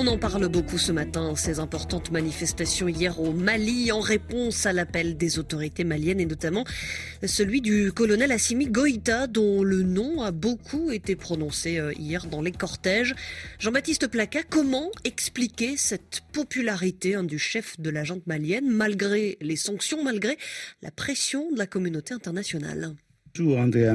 On en parle beaucoup ce matin, ces importantes manifestations hier au Mali en réponse à l'appel des autorités maliennes et notamment celui du colonel Assimi Goïta dont le nom a beaucoup été prononcé euh, hier dans les cortèges. Jean-Baptiste Placa, comment expliquer cette popularité hein, du chef de la junte malienne malgré les sanctions, malgré la pression de la communauté internationale? André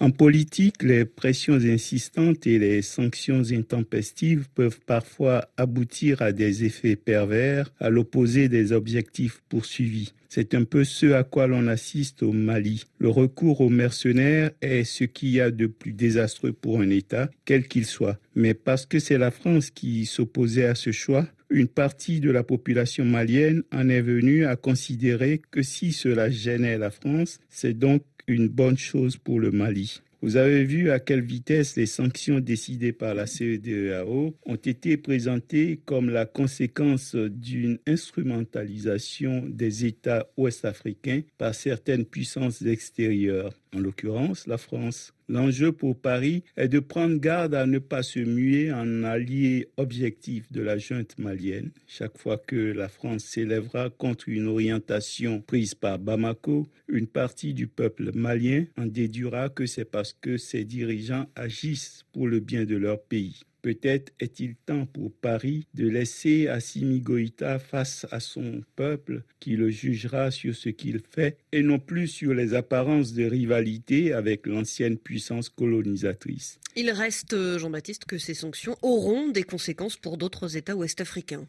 En politique, les pressions insistantes et les sanctions intempestives peuvent parfois aboutir à des effets pervers à l'opposé des objectifs poursuivis. C'est un peu ce à quoi l'on assiste au Mali. Le recours aux mercenaires est ce qu'il y a de plus désastreux pour un État, quel qu'il soit. Mais parce que c'est la France qui s'opposait à ce choix, une partie de la population malienne en est venue à considérer que si cela gênait la France, c'est donc une bonne chose pour le Mali. Vous avez vu à quelle vitesse les sanctions décidées par la CEDEAO ont été présentées comme la conséquence d'une instrumentalisation des États ouest-africains par certaines puissances extérieures, en l'occurrence la France. L'enjeu pour Paris est de prendre garde à ne pas se muer en allié objectif de la junte malienne. Chaque fois que la France s'élèvera contre une orientation prise par Bamako, une partie du peuple malien en déduira que c'est parce que ses dirigeants agissent pour le bien de leur pays. Peut-être est-il temps pour Paris de laisser Assimi Goïta face à son peuple qui le jugera sur ce qu'il fait et non plus sur les apparences de rivalité avec l'ancienne puissance colonisatrice. Il reste, euh, Jean-Baptiste, que ces sanctions auront des conséquences pour d'autres États ouest-africains.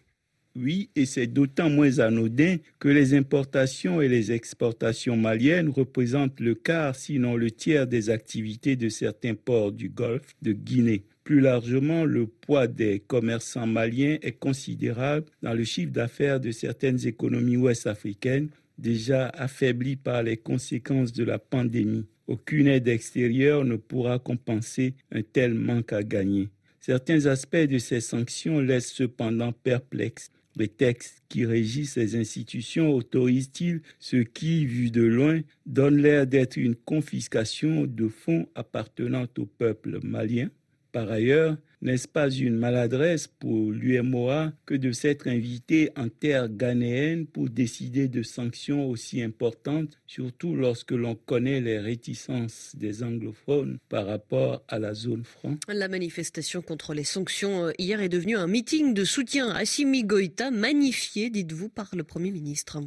Oui, et c'est d'autant moins anodin que les importations et les exportations maliennes représentent le quart, sinon le tiers des activités de certains ports du Golfe de Guinée. Plus largement, le poids des commerçants maliens est considérable dans le chiffre d'affaires de certaines économies ouest-africaines déjà affaiblies par les conséquences de la pandémie. Aucune aide extérieure ne pourra compenser un tel manque à gagner. Certains aspects de ces sanctions laissent cependant perplexes. Les textes qui régissent ces institutions autorisent-ils ce qui, vu de loin, donne l'air d'être une confiscation de fonds appartenant au peuple malien? Par ailleurs, n'est-ce pas une maladresse pour l'UMOA que de s'être invité en terre ghanéenne pour décider de sanctions aussi importantes, surtout lorsque l'on connaît les réticences des anglophones par rapport à la zone franc? La manifestation contre les sanctions euh, hier est devenue un meeting de soutien à Simi Goïta, magnifié, dites-vous, par le Premier ministre.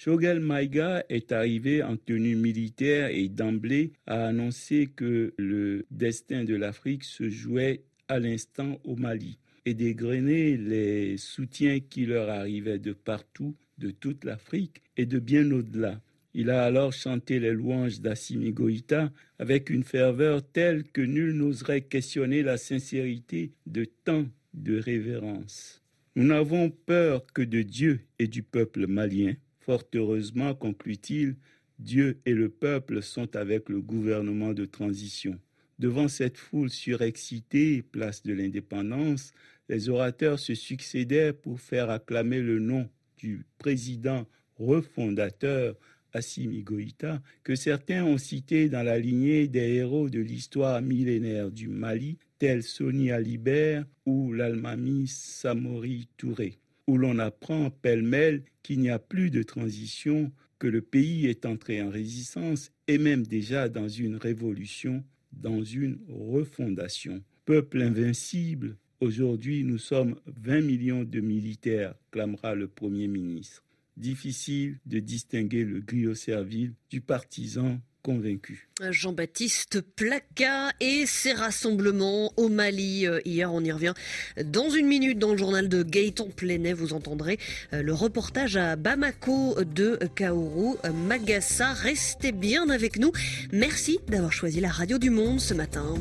Shogel Maïga est arrivé en tenue militaire et d'emblée a annoncé que le destin de l'Afrique se jouait à l'instant au Mali et dégrainer les soutiens qui leur arrivaient de partout, de toute l'Afrique et de bien au-delà. Il a alors chanté les louanges d'Assimi Goïta avec une ferveur telle que nul n'oserait questionner la sincérité de tant de révérence. Nous n'avons peur que de Dieu et du peuple malien. Fort heureusement, conclut-il, Dieu et le peuple sont avec le gouvernement de transition. Devant cette foule surexcitée, place de l'indépendance, les orateurs se succédèrent pour faire acclamer le nom du président refondateur Assimi Goïta, que certains ont cité dans la lignée des héros de l'histoire millénaire du Mali, tels Soni Alibert ou l'Almami Samori Touré où l'on apprend pêle-mêle qu'il n'y a plus de transition, que le pays est entré en résistance et même déjà dans une révolution, dans une refondation. Peuple invincible, aujourd'hui nous sommes 20 millions de militaires, clamera le Premier ministre. Difficile de distinguer le griot servile du partisan Jean-Baptiste Placa et ses rassemblements au Mali. Euh, hier, on y revient dans une minute dans le journal de Gaëtan Plenet. Vous entendrez euh, le reportage à Bamako de Kaoru Magassa. Restez bien avec nous. Merci d'avoir choisi la radio du monde ce matin.